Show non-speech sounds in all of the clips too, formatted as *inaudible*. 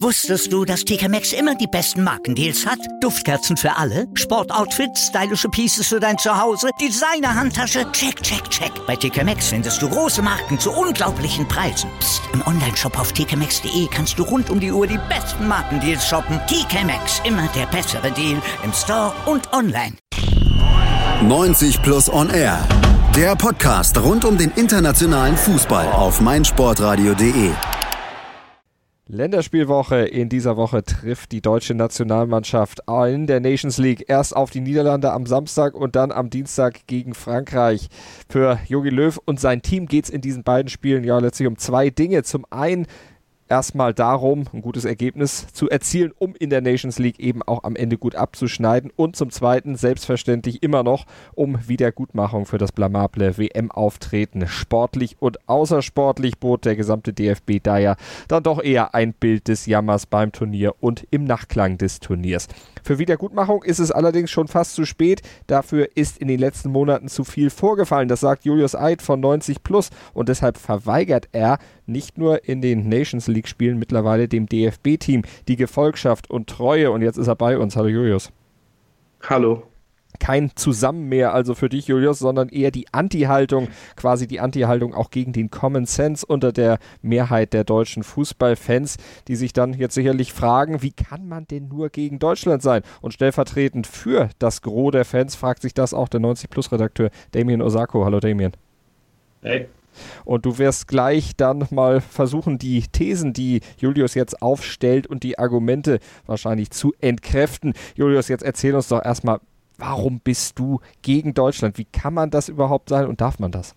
Wusstest du, dass TK Maxx immer die besten Markendeals hat? Duftkerzen für alle, Sportoutfits, stylische Pieces für dein Zuhause, Designer-Handtasche, check, check, check. Bei TK Maxx findest du große Marken zu unglaublichen Preisen. Psst. im Onlineshop auf tkmaxx.de kannst du rund um die Uhr die besten Markendeals shoppen. TK Maxx, immer der bessere Deal im Store und online. 90 Plus On Air. Der Podcast rund um den internationalen Fußball auf meinsportradio.de. Länderspielwoche. In dieser Woche trifft die deutsche Nationalmannschaft in der Nations League erst auf die Niederlande am Samstag und dann am Dienstag gegen Frankreich. Für Jogi Löw und sein Team geht es in diesen beiden Spielen ja letztlich um zwei Dinge. Zum einen erstmal darum, ein gutes Ergebnis zu erzielen, um in der Nations League eben auch am Ende gut abzuschneiden. Und zum Zweiten selbstverständlich immer noch um Wiedergutmachung für das blamable WM-Auftreten. Sportlich und außersportlich bot der gesamte DFB da ja dann doch eher ein Bild des Jammers beim Turnier und im Nachklang des Turniers. Für Wiedergutmachung ist es allerdings schon fast zu spät. Dafür ist in den letzten Monaten zu viel vorgefallen. Das sagt Julius Eid von 90 Plus und deshalb verweigert er nicht nur in den Nations League Spielen mittlerweile dem DFB-Team die Gefolgschaft und Treue. Und jetzt ist er bei uns. Hallo Julius. Hallo kein Zusammen mehr, also für dich, Julius, sondern eher die Anti-Haltung, quasi die Anti-Haltung auch gegen den Common Sense unter der Mehrheit der deutschen Fußballfans, die sich dann jetzt sicherlich fragen, wie kann man denn nur gegen Deutschland sein? Und stellvertretend für das Gros der Fans fragt sich das auch der 90-Plus-Redakteur Damien Osako. Hallo Damien. Hey. Und du wirst gleich dann mal versuchen, die Thesen, die Julius jetzt aufstellt und die Argumente wahrscheinlich zu entkräften. Julius, jetzt erzähl uns doch erstmal, warum bist du gegen Deutschland? Wie kann man das überhaupt sein und darf man das?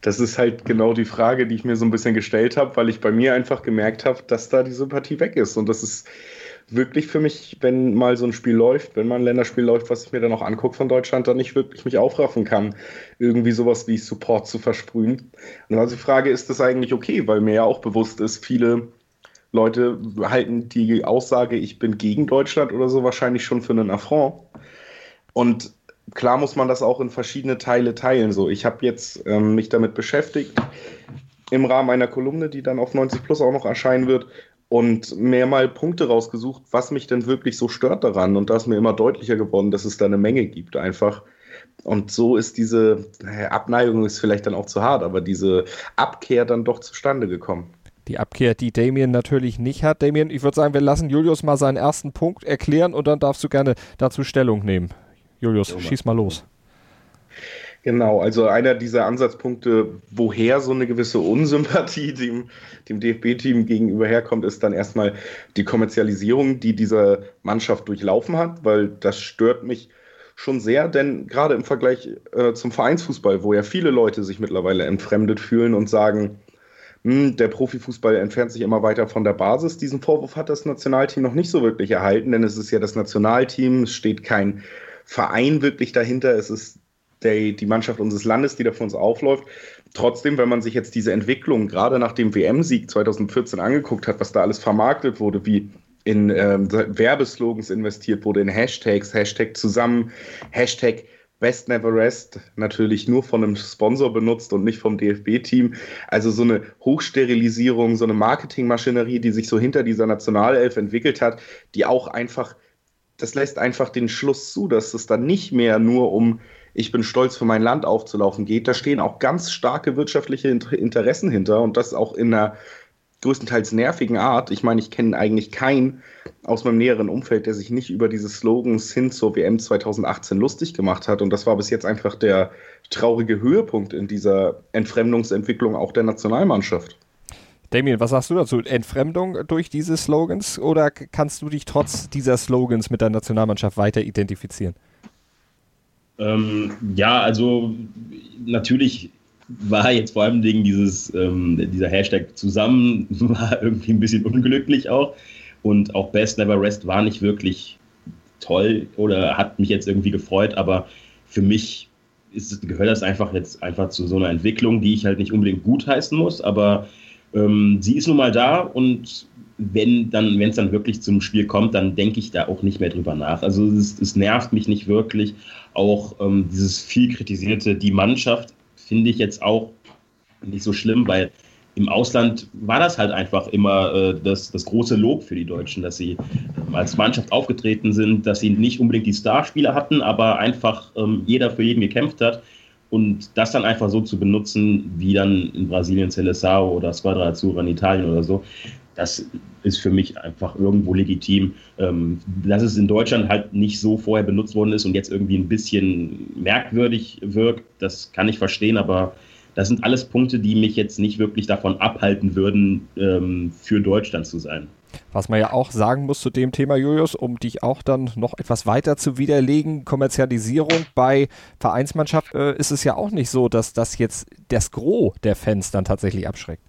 Das ist halt genau die Frage, die ich mir so ein bisschen gestellt habe, weil ich bei mir einfach gemerkt habe, dass da die Sympathie weg ist. Und das ist wirklich für mich, wenn mal so ein Spiel läuft, wenn mal ein Länderspiel läuft, was ich mir dann auch angucke von Deutschland, dann nicht wirklich mich aufraffen kann, irgendwie sowas wie Support zu versprühen. Und also die Frage, ist das eigentlich okay? Weil mir ja auch bewusst ist, viele Leute halten die Aussage, ich bin gegen Deutschland oder so, wahrscheinlich schon für einen Affront. Und klar muss man das auch in verschiedene Teile teilen. So, ich habe jetzt ähm, mich damit beschäftigt im Rahmen einer Kolumne, die dann auf 90 Plus auch noch erscheinen wird und mehr mal Punkte rausgesucht, was mich denn wirklich so stört daran. Und da ist mir immer deutlicher geworden, dass es da eine Menge gibt einfach. Und so ist diese Abneigung ist vielleicht dann auch zu hart, aber diese Abkehr dann doch zustande gekommen. Die Abkehr, die Damien natürlich nicht hat. Damien, ich würde sagen, wir lassen Julius mal seinen ersten Punkt erklären und dann darfst du gerne dazu Stellung nehmen. Julius, schieß mal los. Genau, also einer dieser Ansatzpunkte, woher so eine gewisse Unsympathie *laughs* dem, dem DFB-Team gegenüber herkommt, ist dann erstmal die Kommerzialisierung, die diese Mannschaft durchlaufen hat, weil das stört mich schon sehr, denn gerade im Vergleich äh, zum Vereinsfußball, wo ja viele Leute sich mittlerweile entfremdet fühlen und sagen, hm, der Profifußball entfernt sich immer weiter von der Basis. Diesen Vorwurf hat das Nationalteam noch nicht so wirklich erhalten, denn es ist ja das Nationalteam, es steht kein Verein wirklich dahinter. Es ist der, die Mannschaft unseres Landes, die da für uns aufläuft. Trotzdem, wenn man sich jetzt diese Entwicklung gerade nach dem WM-Sieg 2014 angeguckt hat, was da alles vermarktet wurde, wie in ähm, Werbeslogans investiert wurde, in Hashtags, Hashtag zusammen, Hashtag Best Never Rest, natürlich nur von einem Sponsor benutzt und nicht vom DFB-Team. Also so eine Hochsterilisierung, so eine Marketingmaschinerie, die sich so hinter dieser Nationalelf entwickelt hat, die auch einfach das lässt einfach den Schluss zu, dass es dann nicht mehr nur um ich bin stolz für mein Land aufzulaufen geht. Da stehen auch ganz starke wirtschaftliche Interessen hinter und das auch in einer größtenteils nervigen Art. Ich meine, ich kenne eigentlich keinen aus meinem näheren Umfeld, der sich nicht über diese Slogans hin zur WM 2018 lustig gemacht hat. Und das war bis jetzt einfach der traurige Höhepunkt in dieser Entfremdungsentwicklung auch der Nationalmannschaft. Damien, was sagst du dazu? Entfremdung durch diese Slogans oder kannst du dich trotz dieser Slogans mit der Nationalmannschaft weiter identifizieren? Ähm, ja, also natürlich war jetzt vor allem wegen dieses, ähm, dieser Hashtag zusammen, *laughs* war irgendwie ein bisschen unglücklich auch. Und auch Best Never Rest war nicht wirklich toll oder hat mich jetzt irgendwie gefreut, aber für mich ist, gehört das einfach jetzt einfach zu so einer Entwicklung, die ich halt nicht unbedingt gutheißen muss, aber ähm, sie ist nun mal da und wenn dann, wenn es dann wirklich zum Spiel kommt, dann denke ich da auch nicht mehr drüber nach. Also es, es nervt mich nicht wirklich. Auch ähm, dieses viel kritisierte, die Mannschaft finde ich jetzt auch nicht so schlimm, weil im Ausland war das halt einfach immer äh, das, das große Lob für die Deutschen, dass sie ähm, als Mannschaft aufgetreten sind, dass sie nicht unbedingt die Starspieler hatten, aber einfach ähm, jeder für jeden gekämpft hat. Und das dann einfach so zu benutzen, wie dann in Brasilien Seleção oder Squadra Azzurra in Italien oder so, das ist für mich einfach irgendwo legitim. Ähm, dass es in Deutschland halt nicht so vorher benutzt worden ist und jetzt irgendwie ein bisschen merkwürdig wirkt, das kann ich verstehen, aber das sind alles Punkte, die mich jetzt nicht wirklich davon abhalten würden, ähm, für Deutschland zu sein. Was man ja auch sagen muss zu dem Thema, Julius, um dich auch dann noch etwas weiter zu widerlegen, Kommerzialisierung bei Vereinsmannschaft äh, ist es ja auch nicht so, dass das jetzt das Gros der Fans dann tatsächlich abschreckt.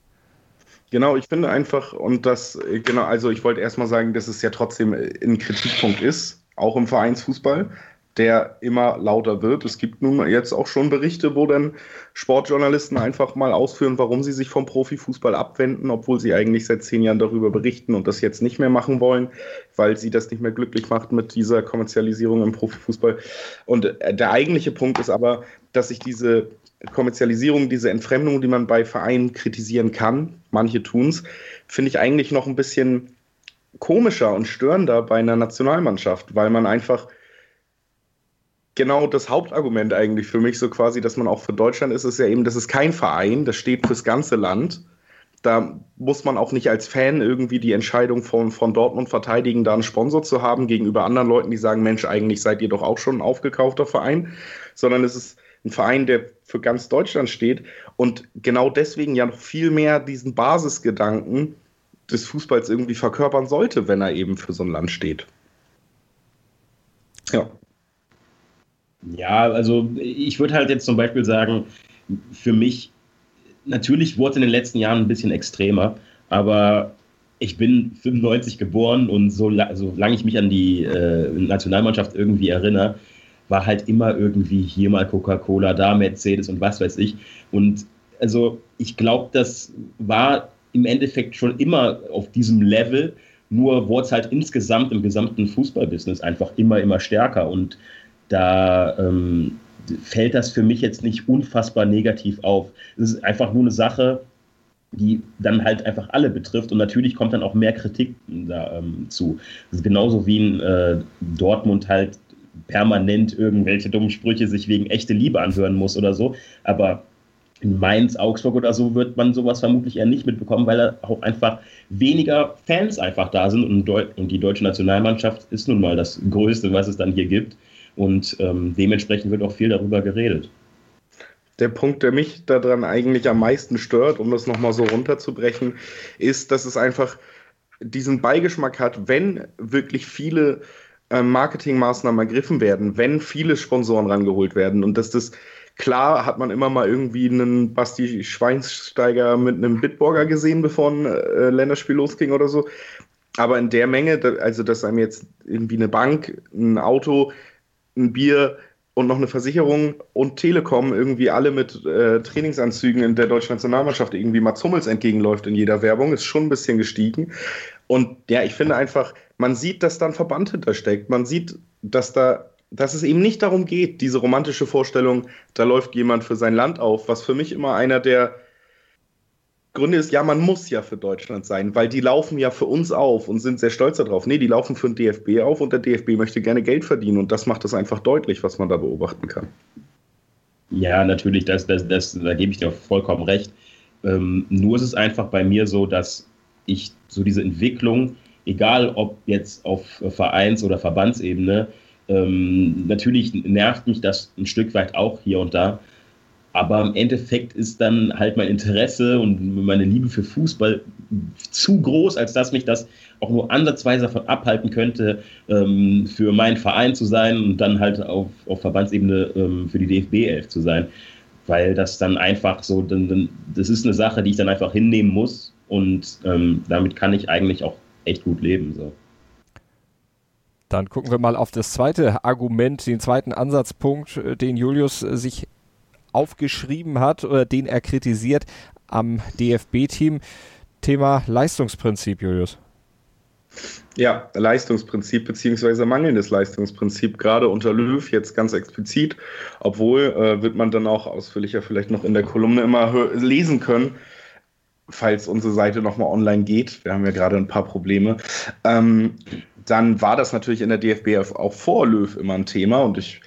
Genau, ich finde einfach, und das, äh, genau, also ich wollte erstmal sagen, dass es ja trotzdem ein Kritikpunkt ist, auch im Vereinsfußball der immer lauter wird. Es gibt nun jetzt auch schon Berichte, wo dann Sportjournalisten einfach mal ausführen, warum sie sich vom Profifußball abwenden, obwohl sie eigentlich seit zehn Jahren darüber berichten und das jetzt nicht mehr machen wollen, weil sie das nicht mehr glücklich macht mit dieser Kommerzialisierung im Profifußball. Und äh, der eigentliche Punkt ist aber, dass sich diese Kommerzialisierung, diese Entfremdung, die man bei Vereinen kritisieren kann, manche tun es, finde ich eigentlich noch ein bisschen komischer und störender bei einer Nationalmannschaft, weil man einfach genau das Hauptargument eigentlich für mich, so quasi, dass man auch für Deutschland ist, ist ja eben, das ist kein Verein, das steht fürs ganze Land. Da muss man auch nicht als Fan irgendwie die Entscheidung von, von Dortmund verteidigen, da einen Sponsor zu haben gegenüber anderen Leuten, die sagen, Mensch, eigentlich seid ihr doch auch schon ein aufgekaufter Verein, sondern es ist ein Verein, der für ganz Deutschland steht und genau deswegen ja noch viel mehr diesen Basisgedanken des Fußballs irgendwie verkörpern sollte, wenn er eben für so ein Land steht. Ja. Ja, also ich würde halt jetzt zum Beispiel sagen, für mich, natürlich wurde es in den letzten Jahren ein bisschen extremer, aber ich bin 95 geboren und so, solange ich mich an die äh, Nationalmannschaft irgendwie erinnere, war halt immer irgendwie hier mal Coca-Cola, da Mercedes und was weiß ich. Und also ich glaube, das war im Endeffekt schon immer auf diesem Level, nur wurde es halt insgesamt im gesamten Fußballbusiness einfach immer, immer stärker. Und da ähm, fällt das für mich jetzt nicht unfassbar negativ auf. Es ist einfach nur eine Sache, die dann halt einfach alle betrifft und natürlich kommt dann auch mehr Kritik dazu. Ähm, zu. genauso wie in äh, Dortmund halt permanent irgendwelche dummen Sprüche sich wegen echte Liebe anhören muss oder so, aber in Mainz, Augsburg oder so wird man sowas vermutlich eher nicht mitbekommen, weil da auch einfach weniger Fans einfach da sind und, und die deutsche Nationalmannschaft ist nun mal das Größte, was es dann hier gibt. Und ähm, dementsprechend wird auch viel darüber geredet. Der Punkt, der mich daran eigentlich am meisten stört, um das nochmal so runterzubrechen, ist, dass es einfach diesen Beigeschmack hat, wenn wirklich viele äh, Marketingmaßnahmen ergriffen werden, wenn viele Sponsoren rangeholt werden und dass das klar hat man immer mal irgendwie einen Basti Schweinsteiger mit einem Bitburger gesehen, bevor ein äh, Länderspiel losging oder so. Aber in der Menge, also dass einem jetzt irgendwie eine Bank, ein Auto, ein Bier und noch eine Versicherung und Telekom irgendwie alle mit äh, Trainingsanzügen in der deutschen Nationalmannschaft irgendwie Mats Hummels entgegenläuft in jeder Werbung, ist schon ein bisschen gestiegen. Und ja, ich finde einfach, man sieht, dass da ein Verband hintersteckt. Man sieht, dass da, dass es eben nicht darum geht, diese romantische Vorstellung, da läuft jemand für sein Land auf, was für mich immer einer der Gründe ist, ja, man muss ja für Deutschland sein, weil die laufen ja für uns auf und sind sehr stolz darauf. Nee, die laufen für den DFB auf und der DFB möchte gerne Geld verdienen und das macht es einfach deutlich, was man da beobachten kann. Ja, natürlich, das, das, das, da gebe ich dir vollkommen recht. Ähm, nur ist es einfach bei mir so, dass ich so diese Entwicklung, egal ob jetzt auf Vereins- oder Verbandsebene, ähm, natürlich nervt mich das ein Stück weit auch hier und da. Aber im Endeffekt ist dann halt mein Interesse und meine Liebe für Fußball zu groß, als dass mich das auch nur ansatzweise davon abhalten könnte, ähm, für meinen Verein zu sein und dann halt auf, auf Verbandsebene ähm, für die DFB 11 zu sein. Weil das dann einfach so, das ist eine Sache, die ich dann einfach hinnehmen muss und ähm, damit kann ich eigentlich auch echt gut leben. So. Dann gucken wir mal auf das zweite Argument, den zweiten Ansatzpunkt, äh, den Julius sich aufgeschrieben hat oder den er kritisiert am DFB-Team. Thema Leistungsprinzip, Julius. Ja, Leistungsprinzip beziehungsweise mangelndes Leistungsprinzip, gerade unter Löw jetzt ganz explizit, obwohl äh, wird man dann auch ausführlicher vielleicht noch in der Kolumne immer lesen können, falls unsere Seite nochmal online geht. Wir haben ja gerade ein paar Probleme. Ähm, dann war das natürlich in der DFB auch vor Löw immer ein Thema und ich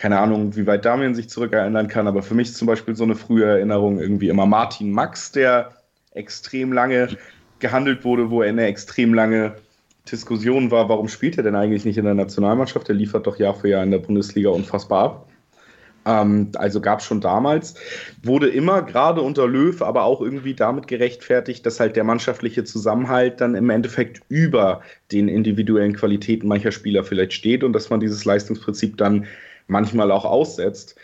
keine Ahnung, wie weit Damien sich zurückerinnern kann, aber für mich zum Beispiel so eine frühe Erinnerung irgendwie immer Martin Max, der extrem lange gehandelt wurde, wo er eine extrem lange Diskussion war, warum spielt er denn eigentlich nicht in der Nationalmannschaft? Er liefert doch Jahr für Jahr in der Bundesliga unfassbar ab. Ähm, also gab es schon damals, wurde immer gerade unter Löw, aber auch irgendwie damit gerechtfertigt, dass halt der mannschaftliche Zusammenhalt dann im Endeffekt über den individuellen Qualitäten mancher Spieler vielleicht steht und dass man dieses Leistungsprinzip dann manchmal auch aussetzt.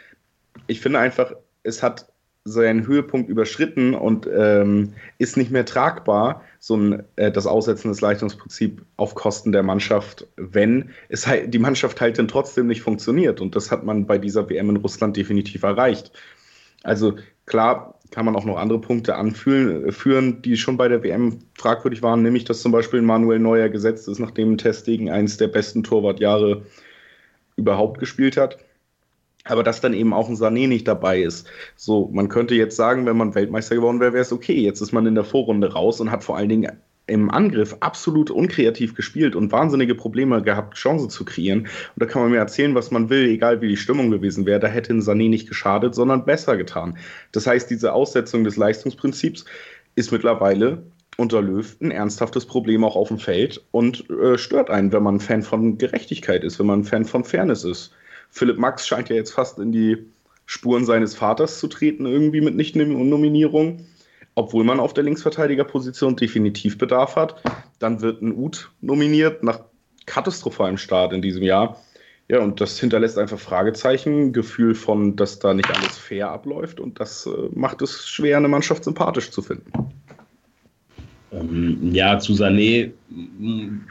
Ich finde einfach, es hat seinen Höhepunkt überschritten und ähm, ist nicht mehr tragbar, so ein, äh, das Aussetzen des Leistungsprinzips auf Kosten der Mannschaft, wenn es halt, die Mannschaft halt dann trotzdem nicht funktioniert. Und das hat man bei dieser WM in Russland definitiv erreicht. Also klar kann man auch noch andere Punkte anführen, die schon bei der WM fragwürdig waren, nämlich dass zum Beispiel Manuel Neuer gesetzt ist, nachdem Testing eines der besten Torwartjahre überhaupt gespielt hat. Aber dass dann eben auch ein Sané nicht dabei ist. So, man könnte jetzt sagen, wenn man Weltmeister geworden wäre, wäre es okay. Jetzt ist man in der Vorrunde raus und hat vor allen Dingen im Angriff absolut unkreativ gespielt und wahnsinnige Probleme gehabt, Chancen zu kreieren. Und da kann man mir erzählen, was man will, egal wie die Stimmung gewesen wäre. Da hätte ein Sané nicht geschadet, sondern besser getan. Das heißt, diese Aussetzung des Leistungsprinzips ist mittlerweile unter Löw ein ernsthaftes Problem auch auf dem Feld und äh, stört einen, wenn man ein Fan von Gerechtigkeit ist, wenn man ein Fan von Fairness ist. Philipp Max scheint ja jetzt fast in die Spuren seines Vaters zu treten, irgendwie mit Nicht-Nominierung. Obwohl man auf der Linksverteidigerposition definitiv Bedarf hat. Dann wird ein Uth nominiert nach katastrophalem Start in diesem Jahr. Ja, und das hinterlässt einfach Fragezeichen, Gefühl von, dass da nicht alles fair abläuft und das äh, macht es schwer, eine Mannschaft sympathisch zu finden. Ähm, ja, zu Sané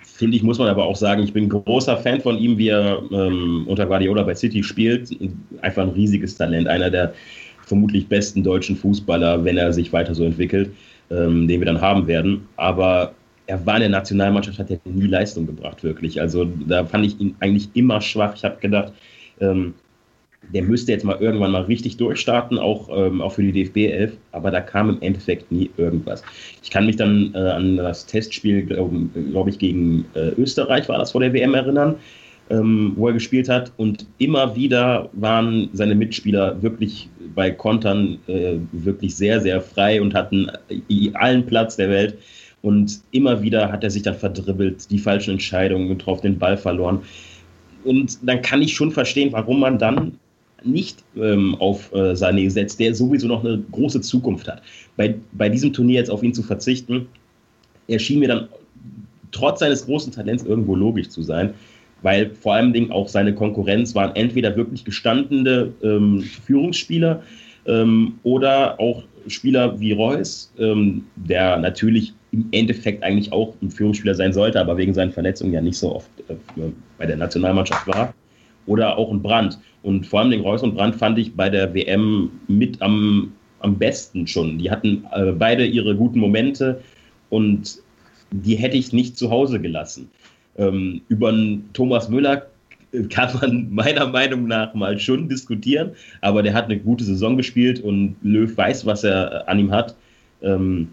finde ich, muss man aber auch sagen, ich bin großer Fan von ihm, wie er ähm, unter Guardiola bei City spielt. Einfach ein riesiges Talent, einer der vermutlich besten deutschen Fußballer, wenn er sich weiter so entwickelt, ähm, den wir dann haben werden. Aber er war in der Nationalmannschaft, hat er nie Leistung gebracht, wirklich. Also da fand ich ihn eigentlich immer schwach. Ich habe gedacht, ähm, der müsste jetzt mal irgendwann mal richtig durchstarten, auch, ähm, auch für die DFB 11, aber da kam im Endeffekt nie irgendwas. Ich kann mich dann äh, an das Testspiel, glaube glaub ich, gegen äh, Österreich war das vor der WM erinnern, ähm, wo er gespielt hat und immer wieder waren seine Mitspieler wirklich bei Kontern äh, wirklich sehr, sehr frei und hatten allen Platz der Welt. Und immer wieder hat er sich dann verdribbelt, die falschen Entscheidungen getroffen, den Ball verloren. Und dann kann ich schon verstehen, warum man dann nicht ähm, auf äh, Sané setzt, der sowieso noch eine große Zukunft hat. Bei, bei diesem Turnier jetzt auf ihn zu verzichten, erschien mir dann trotz seines großen Talents irgendwo logisch zu sein, weil vor allem auch seine Konkurrenz waren entweder wirklich gestandene ähm, Führungsspieler ähm, oder auch Spieler wie Reus, ähm, der natürlich im Endeffekt eigentlich auch ein Führungsspieler sein sollte, aber wegen seinen Verletzungen ja nicht so oft äh, bei der Nationalmannschaft war oder auch ein Brand. Und vor allem den Reus und Brand fand ich bei der WM mit am, am besten schon. Die hatten äh, beide ihre guten Momente und die hätte ich nicht zu Hause gelassen. Ähm, über Thomas Müller kann man *laughs* meiner Meinung nach mal schon diskutieren, aber der hat eine gute Saison gespielt und Löw weiß, was er an ihm hat. Ähm,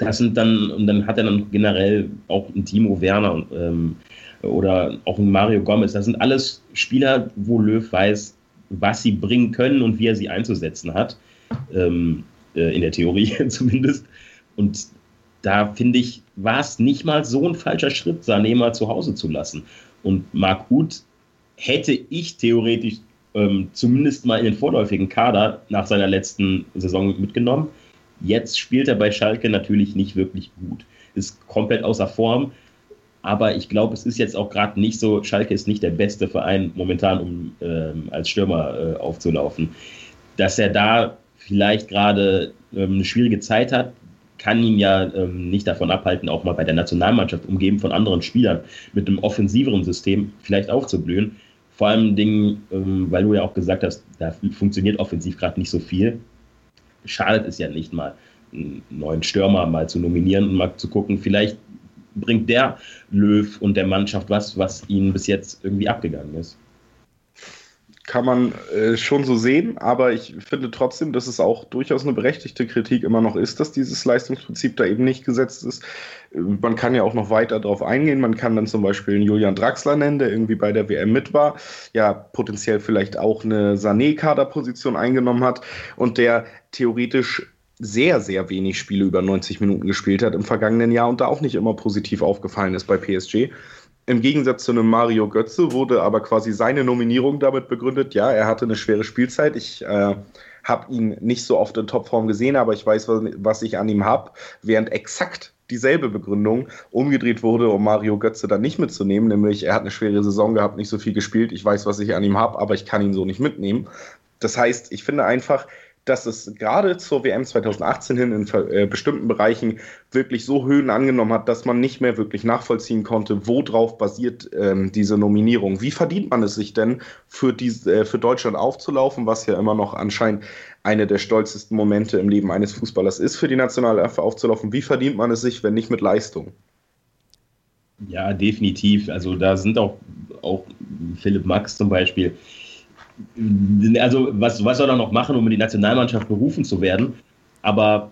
das sind dann, und dann hat er dann generell auch ein Timo Werner ähm, oder auch ein Mario Gomez. Das sind alles Spieler, wo Löw weiß, was sie bringen können und wie er sie einzusetzen hat. Ähm, äh, in der Theorie *laughs* zumindest. Und da finde ich, war es nicht mal so ein falscher Schritt, Sané mal zu Hause zu lassen. Und Marc Uth hätte ich theoretisch ähm, zumindest mal in den vorläufigen Kader nach seiner letzten Saison mitgenommen. Jetzt spielt er bei Schalke natürlich nicht wirklich gut. Ist komplett außer Form. Aber ich glaube, es ist jetzt auch gerade nicht so, Schalke ist nicht der beste Verein momentan, um ähm, als Stürmer äh, aufzulaufen. Dass er da vielleicht gerade ähm, eine schwierige Zeit hat, kann ihn ja ähm, nicht davon abhalten, auch mal bei der Nationalmannschaft, umgeben von anderen Spielern, mit einem offensiveren System vielleicht aufzublühen. Vor allem Dingen, ähm, weil du ja auch gesagt hast, da funktioniert offensiv gerade nicht so viel. Schadet es ja nicht mal, einen neuen Stürmer mal zu nominieren und mal zu gucken, vielleicht bringt der Löw und der Mannschaft was, was ihnen bis jetzt irgendwie abgegangen ist. Kann man äh, schon so sehen, aber ich finde trotzdem, dass es auch durchaus eine berechtigte Kritik immer noch ist, dass dieses Leistungsprinzip da eben nicht gesetzt ist. Man kann ja auch noch weiter darauf eingehen. Man kann dann zum Beispiel einen Julian Draxler nennen, der irgendwie bei der WM mit war, ja potenziell vielleicht auch eine Sané-Kaderposition eingenommen hat und der theoretisch sehr, sehr wenig Spiele über 90 Minuten gespielt hat im vergangenen Jahr und da auch nicht immer positiv aufgefallen ist bei PSG. Im Gegensatz zu einem Mario Götze wurde aber quasi seine Nominierung damit begründet, ja, er hatte eine schwere Spielzeit. Ich äh, habe ihn nicht so oft in Topform gesehen, aber ich weiß, was, was ich an ihm habe. Während exakt dieselbe Begründung umgedreht wurde, um Mario Götze dann nicht mitzunehmen, nämlich er hat eine schwere Saison gehabt, nicht so viel gespielt, ich weiß, was ich an ihm habe, aber ich kann ihn so nicht mitnehmen. Das heißt, ich finde einfach, dass es gerade zur WM 2018 hin in äh, bestimmten Bereichen wirklich so Höhen angenommen hat, dass man nicht mehr wirklich nachvollziehen konnte, worauf basiert ähm, diese Nominierung. Wie verdient man es sich denn, für, diese, äh, für Deutschland aufzulaufen, was ja immer noch anscheinend eine der stolzesten Momente im Leben eines Fußballers ist, für die Nationalelf aufzulaufen? Wie verdient man es sich, wenn nicht mit Leistung? Ja, definitiv. Also da sind auch, auch Philipp Max zum Beispiel also was, was soll er noch machen, um in die Nationalmannschaft berufen zu werden? Aber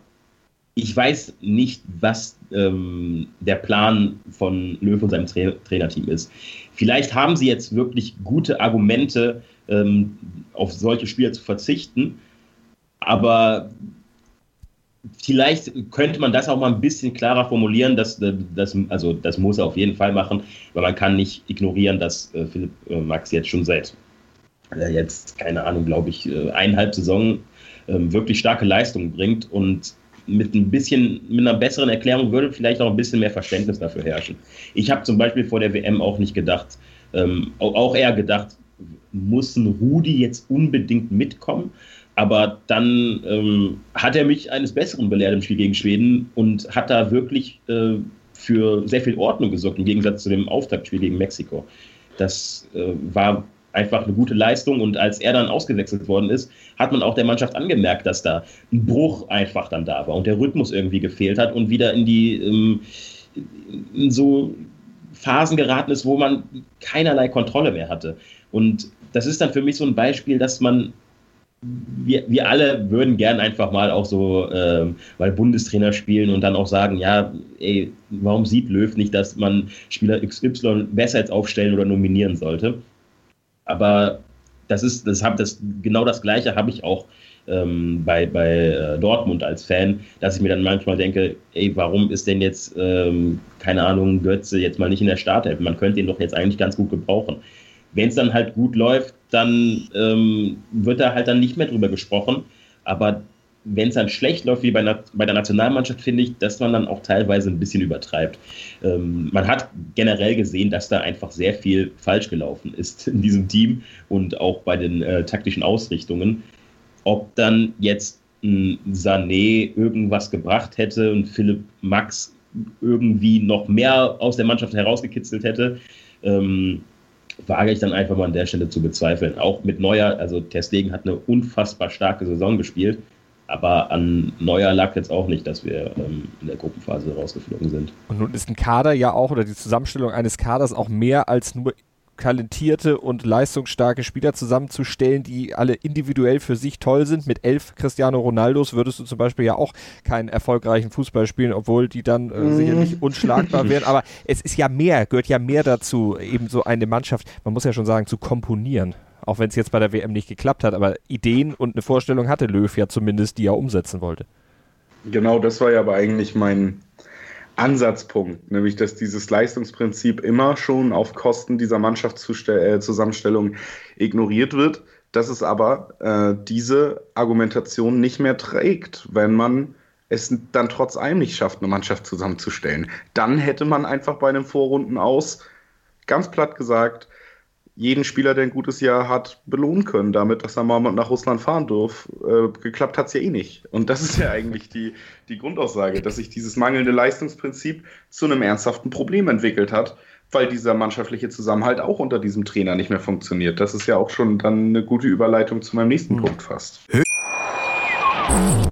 ich weiß nicht, was ähm, der Plan von Löw und seinem Tra Trainerteam ist. Vielleicht haben sie jetzt wirklich gute Argumente, ähm, auf solche Spieler zu verzichten, aber vielleicht könnte man das auch mal ein bisschen klarer formulieren, dass, dass also das muss er auf jeden Fall machen, weil man kann nicht ignorieren, dass äh, Philipp äh, Max jetzt schon seit jetzt, keine Ahnung, glaube ich, äh, eineinhalb Saison ähm, wirklich starke Leistungen bringt und mit ein bisschen, mit einer besseren Erklärung würde vielleicht auch ein bisschen mehr Verständnis dafür herrschen. Ich habe zum Beispiel vor der WM auch nicht gedacht, ähm, auch eher gedacht, muss ein Rudi jetzt unbedingt mitkommen? Aber dann ähm, hat er mich eines Besseren belehrt im Spiel gegen Schweden und hat da wirklich äh, für sehr viel Ordnung gesorgt, im Gegensatz zu dem Auftaktspiel gegen Mexiko. Das äh, war einfach eine gute Leistung. Und als er dann ausgewechselt worden ist, hat man auch der Mannschaft angemerkt, dass da ein Bruch einfach dann da war und der Rhythmus irgendwie gefehlt hat und wieder in die ähm, in so Phasen geraten ist, wo man keinerlei Kontrolle mehr hatte. Und das ist dann für mich so ein Beispiel, dass man wir, wir alle würden gern einfach mal auch so ähm, mal Bundestrainer spielen und dann auch sagen, ja, ey, warum sieht Löw nicht, dass man Spieler XY besser jetzt aufstellen oder nominieren sollte? Aber das ist, das hab, das, genau das Gleiche habe ich auch ähm, bei, bei äh, Dortmund als Fan, dass ich mir dann manchmal denke, ey, warum ist denn jetzt, ähm, keine Ahnung, Götze jetzt mal nicht in der Startelf? Man könnte ihn doch jetzt eigentlich ganz gut gebrauchen. Wenn es dann halt gut läuft, dann ähm, wird da halt dann nicht mehr drüber gesprochen. Aber wenn es dann schlecht läuft, wie bei, bei der Nationalmannschaft, finde ich, dass man dann auch teilweise ein bisschen übertreibt. Ähm, man hat generell gesehen, dass da einfach sehr viel falsch gelaufen ist in diesem Team und auch bei den äh, taktischen Ausrichtungen. Ob dann jetzt ein Sané irgendwas gebracht hätte und Philipp Max irgendwie noch mehr aus der Mannschaft herausgekitzelt hätte, ähm, wage ich dann einfach mal an der Stelle zu bezweifeln. Auch mit Neuer, also Testegen hat eine unfassbar starke Saison gespielt. Aber an Neuer lag jetzt auch nicht, dass wir ähm, in der Gruppenphase rausgeflogen sind. Und nun ist ein Kader ja auch, oder die Zusammenstellung eines Kaders auch mehr als nur talentierte und leistungsstarke Spieler zusammenzustellen, die alle individuell für sich toll sind. Mit elf Cristiano Ronaldos würdest du zum Beispiel ja auch keinen erfolgreichen Fußball spielen, obwohl die dann äh, sicherlich mhm. *laughs* unschlagbar wären. Aber es ist ja mehr, gehört ja mehr dazu, eben so eine Mannschaft, man muss ja schon sagen, zu komponieren auch wenn es jetzt bei der WM nicht geklappt hat, aber Ideen und eine Vorstellung hatte Löw ja zumindest, die er umsetzen wollte. Genau, das war ja aber eigentlich mein Ansatzpunkt, nämlich dass dieses Leistungsprinzip immer schon auf Kosten dieser Mannschaftszusammenstellung äh, ignoriert wird, dass es aber äh, diese Argumentation nicht mehr trägt, wenn man es dann trotz allem nicht schafft, eine Mannschaft zusammenzustellen. Dann hätte man einfach bei einem Vorrunden aus, ganz platt gesagt, jeden Spieler, der ein gutes Jahr hat, belohnen können, damit, dass er mal nach Russland fahren darf. Äh, geklappt hat es ja eh nicht. Und das ist ja eigentlich die, die Grundaussage, dass sich dieses mangelnde Leistungsprinzip zu einem ernsthaften Problem entwickelt hat, weil dieser mannschaftliche Zusammenhalt auch unter diesem Trainer nicht mehr funktioniert. Das ist ja auch schon dann eine gute Überleitung zu meinem nächsten mhm. Punkt fast.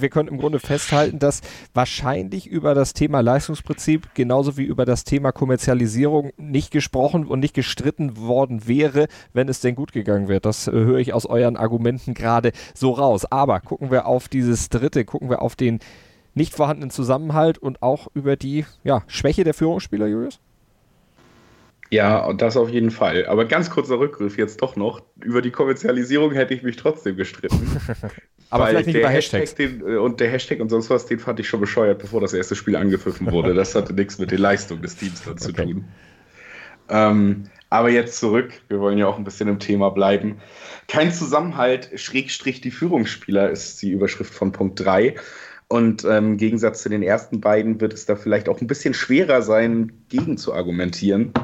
wir können im Grunde festhalten, dass wahrscheinlich über das Thema Leistungsprinzip genauso wie über das Thema Kommerzialisierung nicht gesprochen und nicht gestritten worden wäre, wenn es denn gut gegangen wäre. Das äh, höre ich aus euren Argumenten gerade so raus. Aber gucken wir auf dieses dritte, gucken wir auf den nicht vorhandenen Zusammenhalt und auch über die ja, Schwäche der Führungsspieler, Julius? Ja, das auf jeden Fall. Aber ganz kurzer Rückgriff jetzt doch noch. Über die Kommerzialisierung hätte ich mich trotzdem gestritten. *laughs* Aber vielleicht nicht über Hashtags. Hashtag den, äh, und der Hashtag und sonst was, den fand ich schon bescheuert, bevor das erste Spiel angepfiffen wurde. Das hatte nichts mit der Leistung des Teams dann zu okay. tun. Ähm, aber jetzt zurück. Wir wollen ja auch ein bisschen im Thema bleiben. Kein Zusammenhalt, Schrägstrich die Führungsspieler ist die Überschrift von Punkt 3. Und ähm, im Gegensatz zu den ersten beiden wird es da vielleicht auch ein bisschen schwerer sein, gegen zu argumentieren.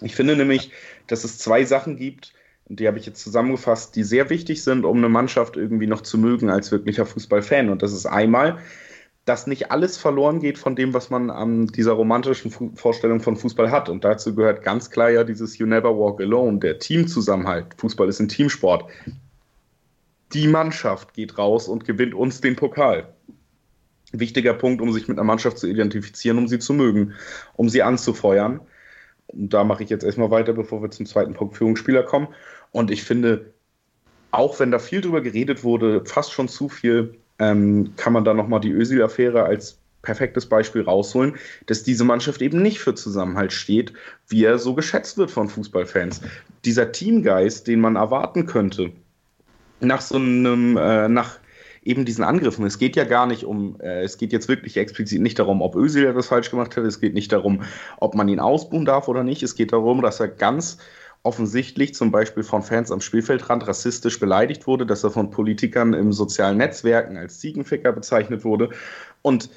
Ich finde nämlich, dass es zwei Sachen gibt, die habe ich jetzt zusammengefasst, die sehr wichtig sind, um eine Mannschaft irgendwie noch zu mögen als wirklicher Fußballfan. Und das ist einmal, dass nicht alles verloren geht von dem, was man an dieser romantischen Vorstellung von Fußball hat. Und dazu gehört ganz klar ja dieses You Never Walk Alone, der Teamzusammenhalt. Fußball ist ein Teamsport. Die Mannschaft geht raus und gewinnt uns den Pokal. Wichtiger Punkt, um sich mit einer Mannschaft zu identifizieren, um sie zu mögen, um sie anzufeuern. Da mache ich jetzt erstmal weiter, bevor wir zum zweiten Punkt Führungsspieler kommen. Und ich finde, auch wenn da viel drüber geredet wurde, fast schon zu viel, ähm, kann man da nochmal die Özil-Affäre als perfektes Beispiel rausholen, dass diese Mannschaft eben nicht für Zusammenhalt steht, wie er so geschätzt wird von Fußballfans. Dieser Teamgeist, den man erwarten könnte, nach so einem, äh, nach eben diesen Angriffen. Es geht ja gar nicht um, äh, es geht jetzt wirklich explizit nicht darum, ob Özil etwas falsch gemacht hat, es geht nicht darum, ob man ihn ausbuhen darf oder nicht, es geht darum, dass er ganz offensichtlich zum Beispiel von Fans am Spielfeldrand rassistisch beleidigt wurde, dass er von Politikern im sozialen Netzwerken als Ziegenficker bezeichnet wurde. Und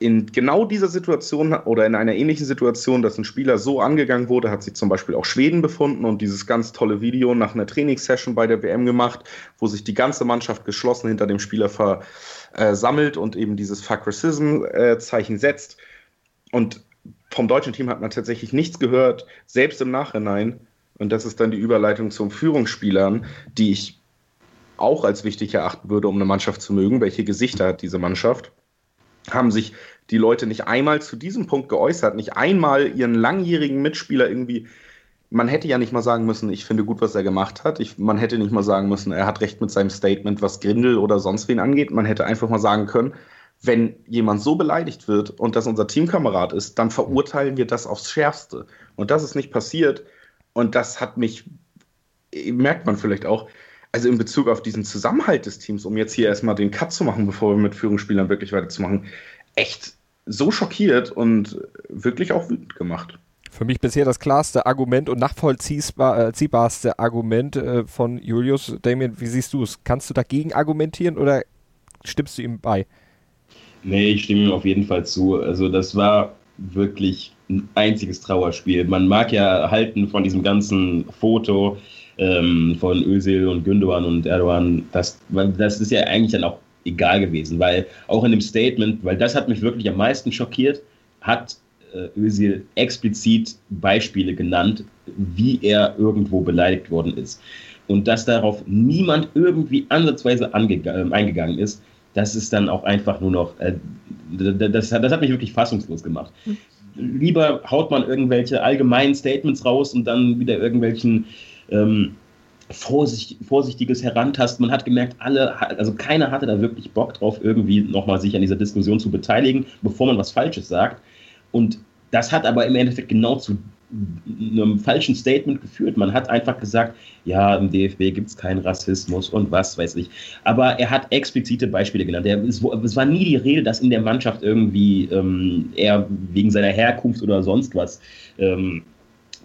in genau dieser Situation oder in einer ähnlichen Situation, dass ein Spieler so angegangen wurde, hat sich zum Beispiel auch Schweden befunden und dieses ganz tolle Video nach einer Trainingssession bei der WM gemacht, wo sich die ganze Mannschaft geschlossen hinter dem Spieler versammelt und eben dieses Fuck Racism-Zeichen äh, setzt. Und vom deutschen Team hat man tatsächlich nichts gehört, selbst im Nachhinein. Und das ist dann die Überleitung zum Führungsspielern, die ich auch als wichtig erachten würde, um eine Mannschaft zu mögen. Welche Gesichter hat diese Mannschaft? Haben sich die Leute nicht einmal zu diesem Punkt geäußert, nicht einmal ihren langjährigen Mitspieler irgendwie. Man hätte ja nicht mal sagen müssen, ich finde gut, was er gemacht hat. Ich, man hätte nicht mal sagen müssen, er hat recht mit seinem Statement, was Grindel oder sonst wen angeht. Man hätte einfach mal sagen können, wenn jemand so beleidigt wird und das unser Teamkamerad ist, dann verurteilen wir das aufs Schärfste. Und das ist nicht passiert. Und das hat mich, merkt man vielleicht auch, also in Bezug auf diesen Zusammenhalt des Teams, um jetzt hier erstmal den Cut zu machen, bevor wir mit Führungsspielern wirklich weiterzumachen, echt so schockiert und wirklich auch wütend gemacht. Für mich bisher das klarste Argument und nachvollziehbarste äh, Argument äh, von Julius. Damien, wie siehst du es? Kannst du dagegen argumentieren oder stimmst du ihm bei? Nee, ich stimme ihm auf jeden Fall zu. Also das war wirklich ein einziges Trauerspiel. Man mag ja halten von diesem ganzen Foto, ähm, von Özil und Gündogan und Erdogan, das, das ist ja eigentlich dann auch egal gewesen, weil auch in dem Statement, weil das hat mich wirklich am meisten schockiert, hat äh, Özil explizit Beispiele genannt, wie er irgendwo beleidigt worden ist. Und dass darauf niemand irgendwie ansatzweise äh, eingegangen ist, das ist dann auch einfach nur noch, äh, das, das, hat mich wirklich fassungslos gemacht. Hm. Lieber haut man irgendwelche allgemeinen Statements raus und dann wieder irgendwelchen ähm, vorsichtig, vorsichtiges Herantasten. Man hat gemerkt, alle, also keiner hatte da wirklich Bock drauf, irgendwie nochmal sich an dieser Diskussion zu beteiligen, bevor man was Falsches sagt. Und das hat aber im Endeffekt genau zu einem falschen Statement geführt. Man hat einfach gesagt, ja, im DFB gibt es keinen Rassismus und was weiß ich. Aber er hat explizite Beispiele genannt. Er, es, es, war nie die Rede, dass in der Mannschaft irgendwie ähm, er wegen seiner Herkunft oder sonst was ähm,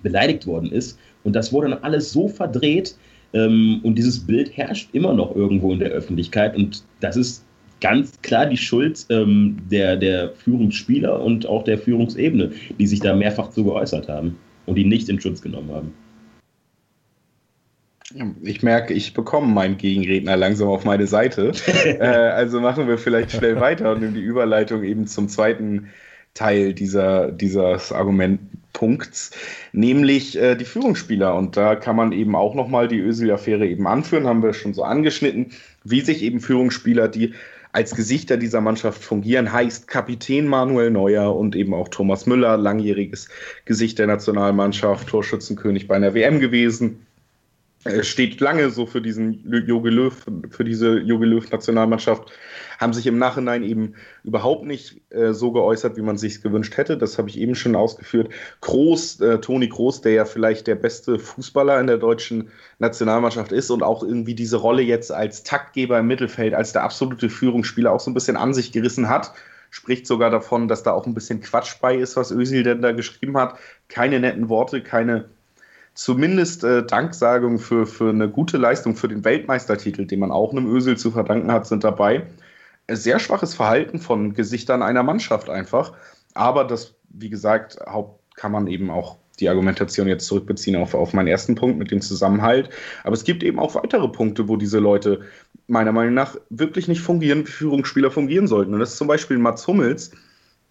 beleidigt worden ist. Und das wurde dann alles so verdreht. Ähm, und dieses Bild herrscht immer noch irgendwo in der Öffentlichkeit. Und das ist ganz klar die Schuld ähm, der, der Führungsspieler und auch der Führungsebene, die sich da mehrfach zu geäußert haben und die nicht in Schutz genommen haben. Ich merke, ich bekomme meinen Gegenredner langsam auf meine Seite. *laughs* äh, also machen wir vielleicht schnell weiter und nehmen die Überleitung eben zum zweiten Teil dieser, dieses Argumentpunkts, nämlich äh, die Führungsspieler. Und da kann man eben auch nochmal die Ösel-Affäre eben anführen, haben wir schon so angeschnitten, wie sich eben Führungsspieler, die als Gesichter dieser Mannschaft fungieren, heißt Kapitän Manuel Neuer und eben auch Thomas Müller, langjähriges Gesicht der Nationalmannschaft, Torschützenkönig bei einer WM gewesen, steht lange so für diesen Jogi Löw, für diese Jogi Löw Nationalmannschaft, haben sich im Nachhinein eben überhaupt nicht äh, so geäußert, wie man sich gewünscht hätte. Das habe ich eben schon ausgeführt. Groß, äh, Toni Groß, der ja vielleicht der beste Fußballer in der deutschen Nationalmannschaft ist und auch irgendwie diese Rolle jetzt als Taktgeber im Mittelfeld, als der absolute Führungsspieler auch so ein bisschen an sich gerissen hat. Spricht sogar davon, dass da auch ein bisschen Quatsch bei ist, was Özil denn da geschrieben hat. Keine netten Worte, keine zumindest äh, Danksagung für, für eine gute Leistung für den Weltmeistertitel, den man auch einem Ösel zu verdanken hat, sind dabei. Sehr schwaches Verhalten von Gesichtern einer Mannschaft einfach. Aber das, wie gesagt, kann man eben auch die Argumentation jetzt zurückbeziehen auf, auf meinen ersten Punkt mit dem Zusammenhalt. Aber es gibt eben auch weitere Punkte, wo diese Leute meiner Meinung nach wirklich nicht fungieren, wie Führungsspieler fungieren sollten. Und das ist zum Beispiel Mats Hummels,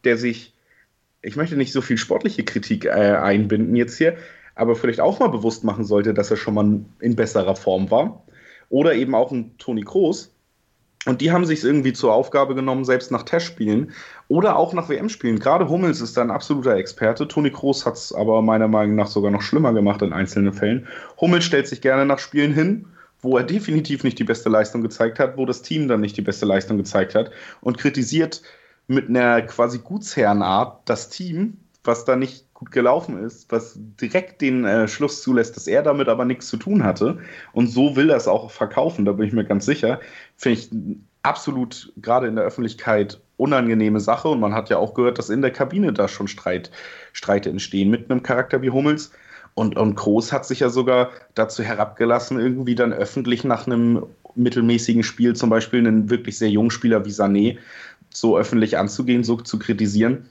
der sich, ich möchte nicht so viel sportliche Kritik äh, einbinden jetzt hier, aber vielleicht auch mal bewusst machen sollte, dass er schon mal in besserer Form war. Oder eben auch ein Toni Kroos. Und die haben sich es irgendwie zur Aufgabe genommen, selbst nach Testspielen oder auch nach WM-Spielen. Gerade Hummels ist da ein absoluter Experte. Toni Kroos hat es aber meiner Meinung nach sogar noch schlimmer gemacht in einzelnen Fällen. Hummels stellt sich gerne nach Spielen hin, wo er definitiv nicht die beste Leistung gezeigt hat, wo das Team dann nicht die beste Leistung gezeigt hat und kritisiert mit einer quasi Gutsherrenart das Team, was da nicht gut gelaufen ist, was direkt den äh, Schluss zulässt, dass er damit aber nichts zu tun hatte. Und so will er es auch verkaufen, da bin ich mir ganz sicher. Finde ich absolut gerade in der Öffentlichkeit unangenehme Sache. Und man hat ja auch gehört, dass in der Kabine da schon Streit, Streite entstehen mit einem Charakter wie Hummels. Und, und Groß hat sich ja sogar dazu herabgelassen, irgendwie dann öffentlich nach einem mittelmäßigen Spiel zum Beispiel einen wirklich sehr jungen Spieler wie Sané so öffentlich anzugehen, so zu kritisieren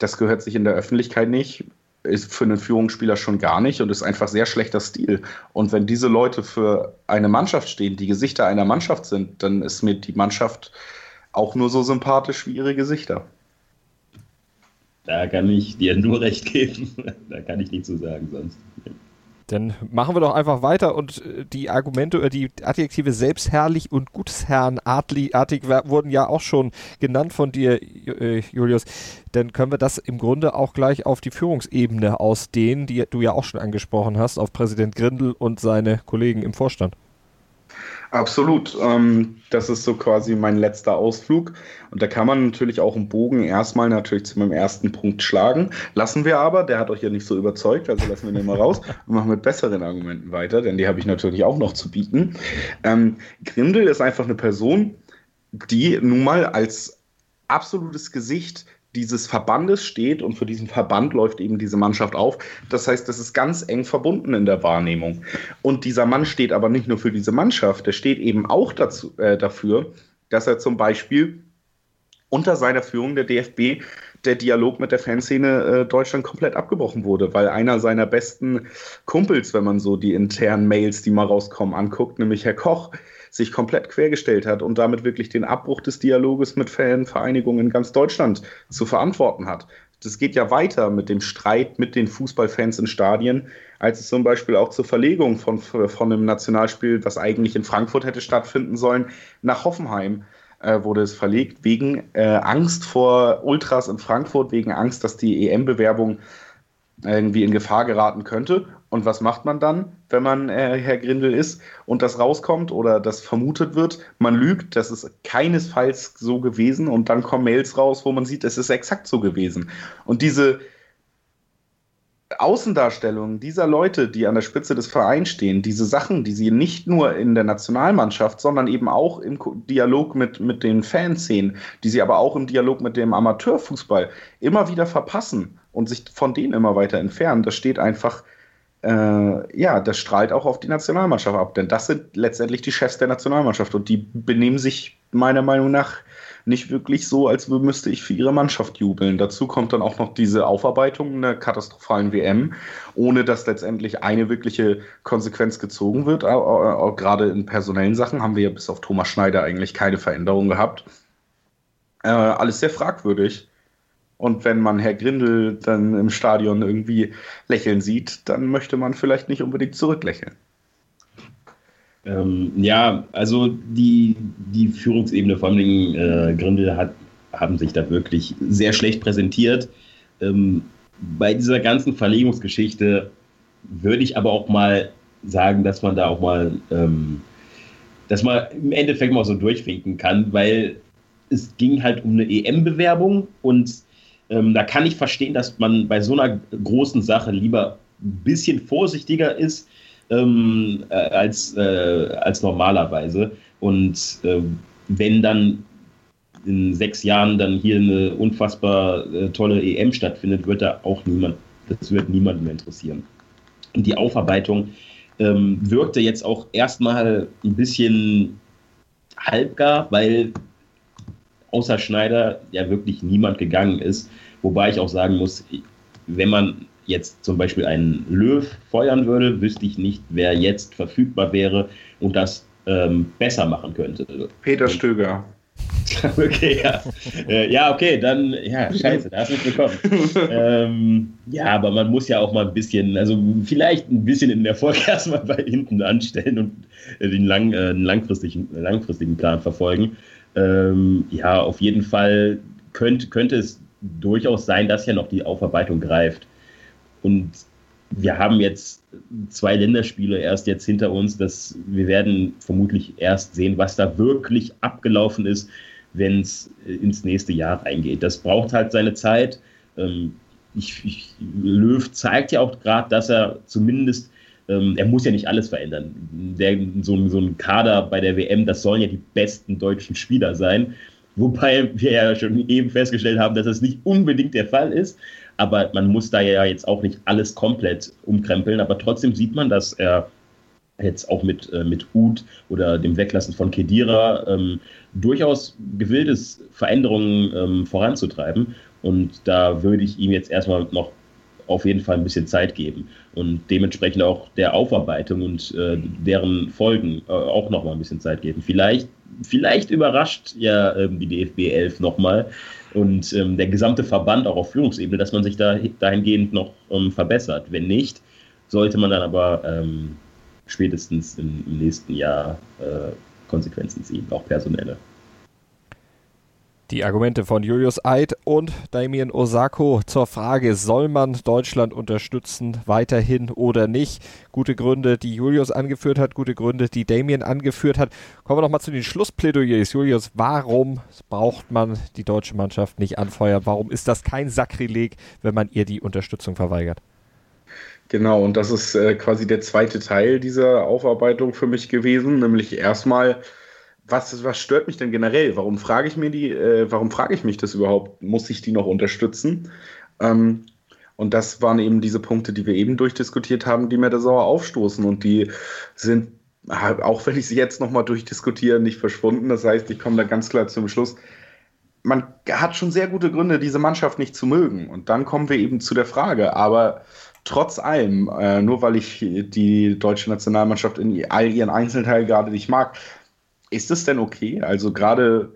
das gehört sich in der Öffentlichkeit nicht, ist für einen Führungsspieler schon gar nicht und ist einfach sehr schlechter Stil. Und wenn diese Leute für eine Mannschaft stehen, die Gesichter einer Mannschaft sind, dann ist mir die Mannschaft auch nur so sympathisch wie ihre Gesichter. Da kann ich dir nur recht geben. *laughs* da kann ich nichts zu sagen sonst. Dann machen wir doch einfach weiter und äh, die Argumente oder die Adjektive selbstherrlich und gutsherrenartig wurden ja auch schon genannt von dir, äh, Julius. Dann können wir das im Grunde auch gleich auf die Führungsebene ausdehnen, die du ja auch schon angesprochen hast, auf Präsident Grindel und seine Kollegen im Vorstand. Absolut. Ähm, das ist so quasi mein letzter Ausflug. Und da kann man natürlich auch einen Bogen erstmal natürlich zu meinem ersten Punkt schlagen. Lassen wir aber, der hat euch ja nicht so überzeugt, also lassen wir den mal raus *laughs* und machen mit besseren Argumenten weiter, denn die habe ich natürlich auch noch zu bieten. Ähm, Grindel ist einfach eine Person, die nun mal als absolutes Gesicht dieses Verbandes steht und für diesen Verband läuft eben diese Mannschaft auf. Das heißt, das ist ganz eng verbunden in der Wahrnehmung. Und dieser Mann steht aber nicht nur für diese Mannschaft, der steht eben auch dazu, äh, dafür, dass er zum Beispiel unter seiner Führung der DFB der Dialog mit der Fanszene äh, Deutschland komplett abgebrochen wurde, weil einer seiner besten Kumpels, wenn man so die internen Mails, die mal rauskommen, anguckt, nämlich Herr Koch, sich komplett quergestellt hat und damit wirklich den Abbruch des Dialoges mit Fanvereinigungen in ganz Deutschland zu verantworten hat. Das geht ja weiter mit dem Streit mit den Fußballfans in Stadien, als es zum Beispiel auch zur Verlegung von, von einem Nationalspiel, das eigentlich in Frankfurt hätte stattfinden sollen, nach Hoffenheim äh, wurde es verlegt, wegen äh, Angst vor Ultras in Frankfurt, wegen Angst, dass die EM-Bewerbung irgendwie in Gefahr geraten könnte. Und was macht man dann, wenn man äh, Herr Grindel ist und das rauskommt oder das vermutet wird? Man lügt, das ist keinesfalls so gewesen und dann kommen Mails raus, wo man sieht, es ist exakt so gewesen. Und diese, Außendarstellung dieser Leute, die an der Spitze des Vereins stehen, diese Sachen, die sie nicht nur in der Nationalmannschaft, sondern eben auch im Dialog mit, mit den Fans sehen, die sie aber auch im Dialog mit dem Amateurfußball immer wieder verpassen und sich von denen immer weiter entfernen, das steht einfach, äh, ja, das strahlt auch auf die Nationalmannschaft ab, denn das sind letztendlich die Chefs der Nationalmannschaft und die benehmen sich meiner Meinung nach nicht wirklich so, als müsste ich für ihre Mannschaft jubeln. Dazu kommt dann auch noch diese Aufarbeitung einer katastrophalen WM, ohne dass letztendlich eine wirkliche Konsequenz gezogen wird. Auch gerade in personellen Sachen haben wir ja bis auf Thomas Schneider eigentlich keine Veränderung gehabt. Äh, alles sehr fragwürdig. Und wenn man Herr Grindel dann im Stadion irgendwie lächeln sieht, dann möchte man vielleicht nicht unbedingt zurücklächeln. Ähm, ja, also die, die Führungsebene, vor allem äh, Grindel, hat, haben sich da wirklich sehr schlecht präsentiert. Ähm, bei dieser ganzen Verlegungsgeschichte würde ich aber auch mal sagen, dass man da auch mal, ähm, dass man im Endeffekt mal so durchwinken kann, weil es ging halt um eine EM-Bewerbung und ähm, da kann ich verstehen, dass man bei so einer großen Sache lieber ein bisschen vorsichtiger ist, ähm, äh, als, äh, als normalerweise. Und äh, wenn dann in sechs Jahren dann hier eine unfassbar äh, tolle EM stattfindet, wird da auch niemand, das wird niemanden mehr interessieren. Und die Aufarbeitung ähm, wirkte jetzt auch erstmal ein bisschen halbgar, weil außer Schneider ja wirklich niemand gegangen ist. Wobei ich auch sagen muss, wenn man jetzt zum Beispiel einen Löw feuern würde, wüsste ich nicht, wer jetzt verfügbar wäre und das ähm, besser machen könnte. Peter Stöger. *laughs* okay, ja. Äh, ja, okay, dann, ja, scheiße, da hast du mich bekommen. ähm, ja, aber man muss ja auch mal ein bisschen, also vielleicht ein bisschen in Erfolg *laughs* erstmal bei hinten anstellen und den lang, äh, langfristigen, langfristigen Plan verfolgen. Ähm, ja, auf jeden Fall könnte, könnte es durchaus sein, dass ja noch die Aufarbeitung greift. Und wir haben jetzt zwei Länderspiele erst jetzt hinter uns. Dass wir werden vermutlich erst sehen, was da wirklich abgelaufen ist, wenn es ins nächste Jahr reingeht. Das braucht halt seine Zeit. Ähm, ich, ich, Löw zeigt ja auch gerade, dass er zumindest, ähm, er muss ja nicht alles verändern. Der, so, so ein Kader bei der WM, das sollen ja die besten deutschen Spieler sein. Wobei wir ja schon eben festgestellt haben, dass das nicht unbedingt der Fall ist aber man muss da ja jetzt auch nicht alles komplett umkrempeln, aber trotzdem sieht man, dass er jetzt auch mit, äh, mit Ud oder dem Weglassen von Kedira ähm, durchaus gewillt ist, Veränderungen ähm, voranzutreiben. Und da würde ich ihm jetzt erstmal noch auf jeden Fall ein bisschen Zeit geben und dementsprechend auch der Aufarbeitung und äh, deren Folgen äh, auch nochmal ein bisschen Zeit geben. Vielleicht, vielleicht überrascht ja ähm, die DFB 11 nochmal und ähm, der gesamte Verband auch auf Führungsebene, dass man sich da dahingehend noch ähm, verbessert. Wenn nicht, sollte man dann aber ähm, spätestens im, im, nächsten Jahr äh, Konsequenzen ziehen, auch personelle. Die Argumente von Julius Eid und Damien Osako zur Frage, soll man Deutschland unterstützen, weiterhin oder nicht? Gute Gründe, die Julius angeführt hat, gute Gründe, die Damien angeführt hat. Kommen wir nochmal zu den Schlussplädoyers. Julius, warum braucht man die deutsche Mannschaft nicht anfeuern? Warum ist das kein Sakrileg, wenn man ihr die Unterstützung verweigert? Genau, und das ist äh, quasi der zweite Teil dieser Aufarbeitung für mich gewesen, nämlich erstmal was, was stört mich denn generell? Warum frage ich mir die, äh, warum frage ich mich das überhaupt? Muss ich die noch unterstützen? Ähm, und das waren eben diese Punkte, die wir eben durchdiskutiert haben, die mir da sauer aufstoßen. Und die sind, auch wenn ich sie jetzt nochmal durchdiskutiere, nicht verschwunden. Das heißt, ich komme da ganz klar zum Schluss. Man hat schon sehr gute Gründe, diese Mannschaft nicht zu mögen. Und dann kommen wir eben zu der Frage, aber trotz allem, äh, nur weil ich die deutsche Nationalmannschaft in all ihren Einzelteilen gerade nicht mag, ist es denn okay? Also gerade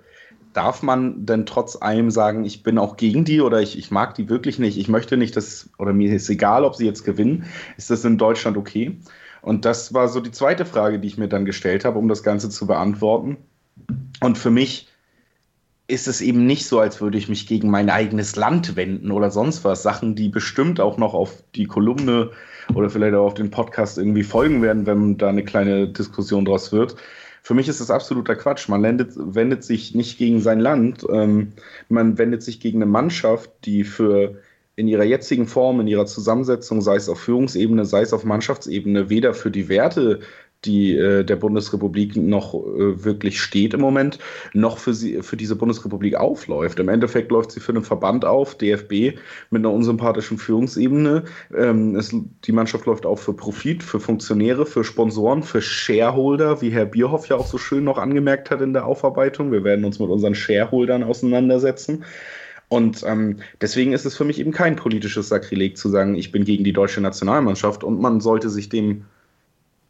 darf man denn trotz allem sagen, ich bin auch gegen die oder ich, ich mag die wirklich nicht, ich möchte nicht, dass, oder mir ist egal, ob sie jetzt gewinnen, ist das in Deutschland okay? Und das war so die zweite Frage, die ich mir dann gestellt habe, um das Ganze zu beantworten. Und für mich ist es eben nicht so, als würde ich mich gegen mein eigenes Land wenden oder sonst was. Sachen, die bestimmt auch noch auf die Kolumne oder vielleicht auch auf den Podcast irgendwie folgen werden, wenn da eine kleine Diskussion draus wird. Für mich ist das absoluter Quatsch. Man wendet, wendet sich nicht gegen sein Land, ähm, man wendet sich gegen eine Mannschaft, die für in ihrer jetzigen Form, in ihrer Zusammensetzung, sei es auf Führungsebene, sei es auf Mannschaftsebene, weder für die Werte die äh, der Bundesrepublik noch äh, wirklich steht im Moment, noch für, sie, für diese Bundesrepublik aufläuft. Im Endeffekt läuft sie für einen Verband auf, DFB, mit einer unsympathischen Führungsebene. Ähm, es, die Mannschaft läuft auch für Profit, für Funktionäre, für Sponsoren, für Shareholder, wie Herr Bierhoff ja auch so schön noch angemerkt hat in der Aufarbeitung. Wir werden uns mit unseren Shareholdern auseinandersetzen. Und ähm, deswegen ist es für mich eben kein politisches Sakrileg zu sagen, ich bin gegen die deutsche Nationalmannschaft und man sollte sich dem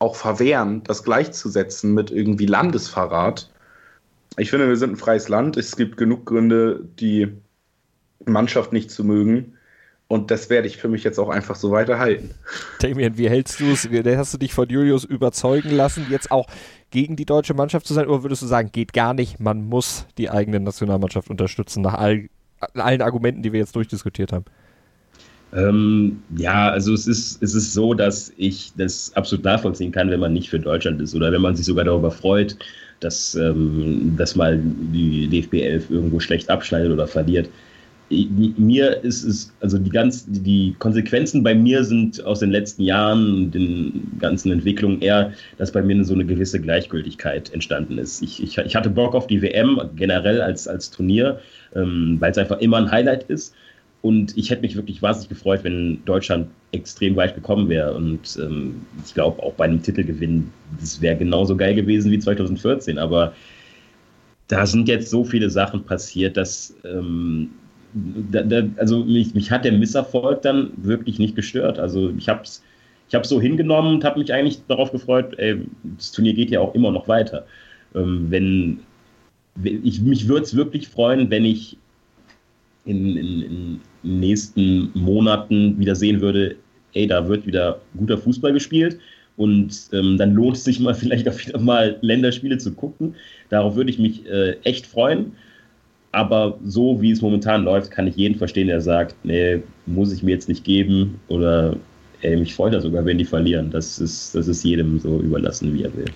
auch verwehren, das gleichzusetzen mit irgendwie Landesverrat. Ich finde, wir sind ein freies Land. Es gibt genug Gründe, die Mannschaft nicht zu mögen. Und das werde ich für mich jetzt auch einfach so weiterhalten. Damien, wie hältst du es? Hast du dich von Julius überzeugen lassen, jetzt auch gegen die deutsche Mannschaft zu sein? Oder würdest du sagen, geht gar nicht, man muss die eigene Nationalmannschaft unterstützen, nach all, allen Argumenten, die wir jetzt durchdiskutiert haben? Ähm, ja, also es ist, es ist so, dass ich das absolut nachvollziehen kann, wenn man nicht für Deutschland ist oder wenn man sich sogar darüber freut, dass, ähm, dass mal die DFB 11 irgendwo schlecht abschneidet oder verliert. Mir ist es, also die ganz, die Konsequenzen bei mir sind aus den letzten Jahren, den ganzen Entwicklungen eher, dass bei mir so eine gewisse Gleichgültigkeit entstanden ist. Ich, ich, ich hatte Bock auf die WM generell als, als Turnier, ähm, weil es einfach immer ein Highlight ist. Und ich hätte mich wirklich wahnsinnig gefreut, wenn Deutschland extrem weit gekommen wäre. Und ähm, ich glaube, auch bei einem Titelgewinn, das wäre genauso geil gewesen wie 2014. Aber da sind jetzt so viele Sachen passiert, dass. Ähm, da, da, also mich, mich hat der Misserfolg dann wirklich nicht gestört. Also ich habe es ich so hingenommen und habe mich eigentlich darauf gefreut, ey, das Turnier geht ja auch immer noch weiter. Ähm, wenn, ich, mich würde es wirklich freuen, wenn ich in, in, in nächsten Monaten wieder sehen würde, ey, da wird wieder guter Fußball gespielt und ähm, dann lohnt es sich mal *laughs* vielleicht auch wieder mal Länderspiele zu gucken. Darauf würde ich mich äh, echt freuen. Aber so wie es momentan läuft, kann ich jeden verstehen, der sagt, nee, muss ich mir jetzt nicht geben oder ey, mich freut das sogar, wenn die verlieren. Das ist, das ist jedem so überlassen, wie er will.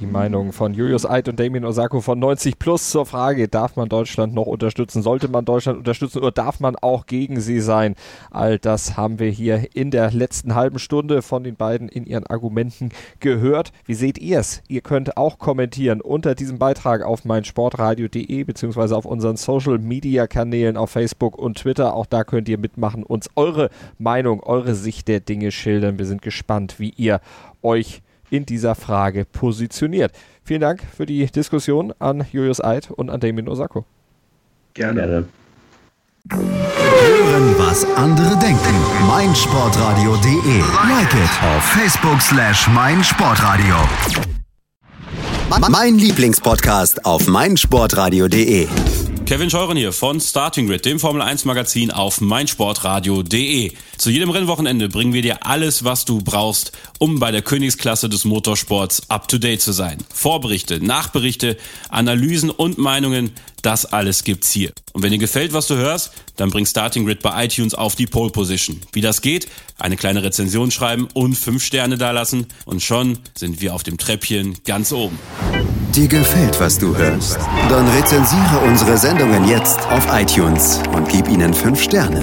Die Meinung von Julius Eid und Damien Osako von 90 Plus zur Frage, darf man Deutschland noch unterstützen? Sollte man Deutschland unterstützen oder darf man auch gegen sie sein? All das haben wir hier in der letzten halben Stunde von den beiden in ihren Argumenten gehört. Wie seht ihr es? Ihr könnt auch kommentieren unter diesem Beitrag auf meinsportradio.de beziehungsweise auf unseren Social Media Kanälen auf Facebook und Twitter. Auch da könnt ihr mitmachen, uns eure Meinung, eure Sicht der Dinge schildern. Wir sind gespannt, wie ihr euch in dieser Frage positioniert. Vielen Dank für die Diskussion an Julius Eid und an Damien Osako. Gerne. Hören, was andere denken. meinsportradio.de. Like it auf Facebook slash meinsportradio. Mein Lieblingspodcast auf meinsportradio.de. Kevin Scheuren hier von Starting Grid, dem Formel 1 Magazin auf meinsportradio.de. Zu jedem Rennwochenende bringen wir dir alles, was du brauchst, um bei der Königsklasse des Motorsports up to date zu sein. Vorberichte, Nachberichte, Analysen und Meinungen, das alles gibt's hier. Und wenn dir gefällt, was du hörst, dann bring Starting Grid bei iTunes auf die Pole Position. Wie das geht? Eine kleine Rezension schreiben und fünf Sterne dalassen und schon sind wir auf dem Treppchen ganz oben. Dir gefällt, was du hörst? Dann rezensiere unsere Sendungen jetzt auf iTunes und gib ihnen fünf Sterne.